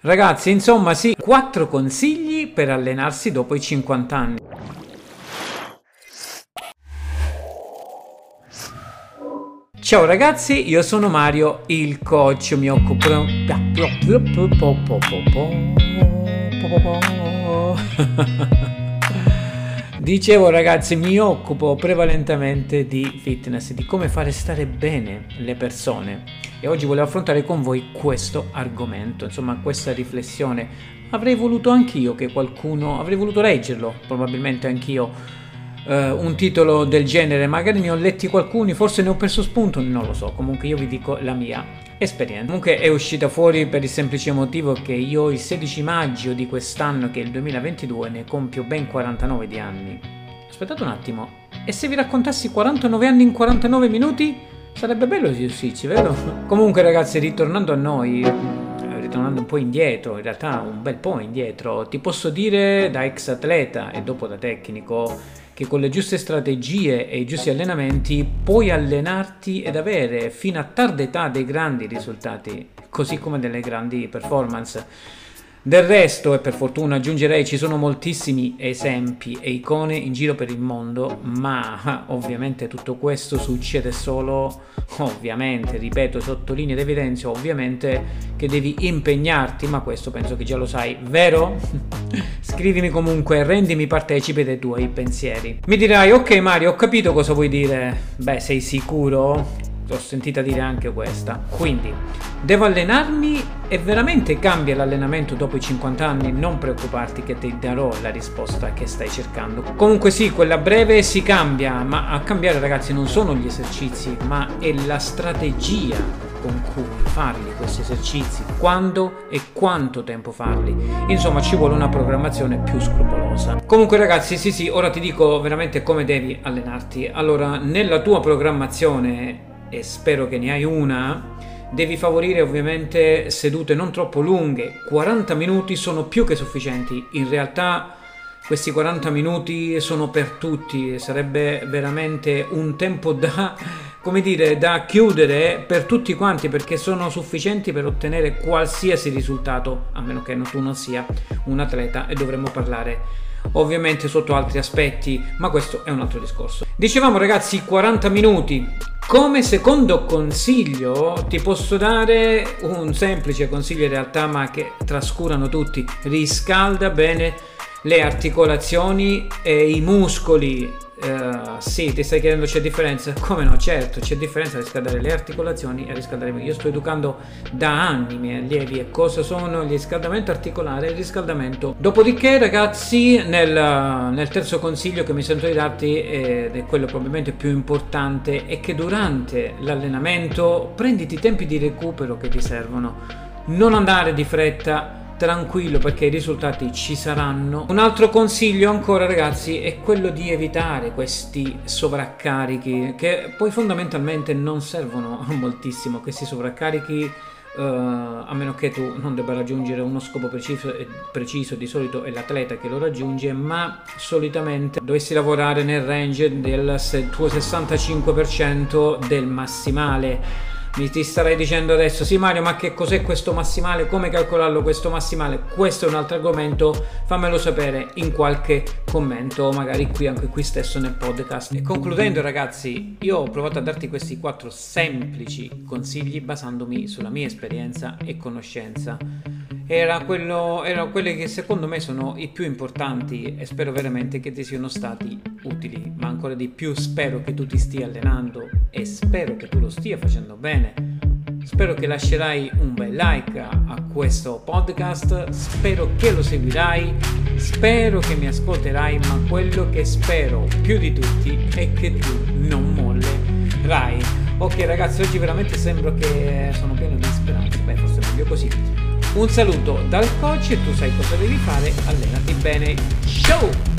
Ragazzi, insomma, sì, 4 consigli per allenarsi dopo i 50 anni. Ciao ragazzi, io sono Mario, il coach, mi occupo... Dicevo ragazzi, mi occupo prevalentemente di fitness, di come fare stare bene le persone. E oggi volevo affrontare con voi questo argomento, insomma questa riflessione. Avrei voluto anch'io che qualcuno, avrei voluto leggerlo, probabilmente anch'io, eh, un titolo del genere, magari ne ho letti qualcuno, forse ne ho preso spunto, non lo so, comunque io vi dico la mia esperienza. Comunque è uscita fuori per il semplice motivo che io il 16 maggio di quest'anno, che è il 2022, ne compio ben 49 di anni. Aspettate un attimo, e se vi raccontassi 49 anni in 49 minuti? Sarebbe bello riuscirci, vero? Comunque ragazzi, ritornando a noi, ritornando un po' indietro, in realtà un bel po' indietro, ti posso dire da ex atleta e dopo da tecnico che con le giuste strategie e i giusti allenamenti puoi allenarti ed avere fino a tarda età dei grandi risultati, così come delle grandi performance. Del resto, e per fortuna aggiungerei, ci sono moltissimi esempi e icone in giro per il mondo, ma ovviamente tutto questo succede solo, ovviamente, ripeto, sottolineo ed evidenzio, ovviamente che devi impegnarti, ma questo penso che già lo sai, vero? Scrivimi comunque, rendimi partecipe dei tuoi pensieri. Mi dirai, ok Mario, ho capito cosa vuoi dire. Beh, sei sicuro? L'ho sentita dire anche questa. Quindi, devo allenarmi e veramente cambia l'allenamento dopo i 50 anni? Non preoccuparti che ti darò la risposta che stai cercando. Comunque sì, quella breve si cambia, ma a cambiare ragazzi non sono gli esercizi, ma è la strategia con cui farli questi esercizi, quando e quanto tempo farli. Insomma, ci vuole una programmazione più scrupolosa. Comunque ragazzi, sì sì, ora ti dico veramente come devi allenarti. Allora, nella tua programmazione e spero che ne hai una, devi favorire ovviamente sedute non troppo lunghe. 40 minuti sono più che sufficienti. In realtà questi 40 minuti sono per tutti, sarebbe veramente un tempo da, come dire, da chiudere per tutti quanti perché sono sufficienti per ottenere qualsiasi risultato, a meno che tu non sia un atleta e dovremmo parlare ovviamente sotto altri aspetti, ma questo è un altro discorso. Dicevamo ragazzi 40 minuti. Come secondo consiglio ti posso dare un semplice consiglio in realtà ma che trascurano tutti. Riscalda bene le articolazioni e i muscoli Uh, sì, ti stai chiedendo c'è differenza? Come no? Certo, c'è differenza tra riscaldare le articolazioni e riscaldare Io sto educando da anni i miei allievi e cosa sono il riscaldamento articolare e il riscaldamento. Dopodiché, ragazzi, nel, nel terzo consiglio che mi sento di darti, ed è quello probabilmente più importante, è che durante l'allenamento prenditi i tempi di recupero che ti servono. Non andare di fretta tranquillo perché i risultati ci saranno. Un altro consiglio ancora ragazzi è quello di evitare questi sovraccarichi che poi fondamentalmente non servono moltissimo, questi sovraccarichi Uh, a meno che tu non debba raggiungere uno scopo preciso, preciso, di solito è l'atleta che lo raggiunge, ma solitamente dovessi lavorare nel range del tuo 65% del massimale mi ti starei dicendo adesso, sì Mario, ma che cos'è questo massimale? Come calcolarlo questo massimale? Questo è un altro argomento, fammelo sapere in qualche commento, magari qui anche qui stesso nel podcast. E concludendo ragazzi, io ho provato a darti questi quattro semplici consigli basandomi sulla mia esperienza e conoscenza era quello, erano quelli che secondo me sono i più importanti e spero veramente che ti siano stati utili, ma ancora di più spero che tu ti stia allenando e spero che tu lo stia facendo bene. Spero che lascerai un bel like a questo podcast, spero che lo seguirai, spero che mi ascolterai, ma quello che spero più di tutti è che tu non mollerai. Ok ragazzi, oggi veramente sembro che sono pieno di speranza, beh forse meglio così. Un saluto dal coach e tu sai cosa devi fare, allenati bene. Ciao!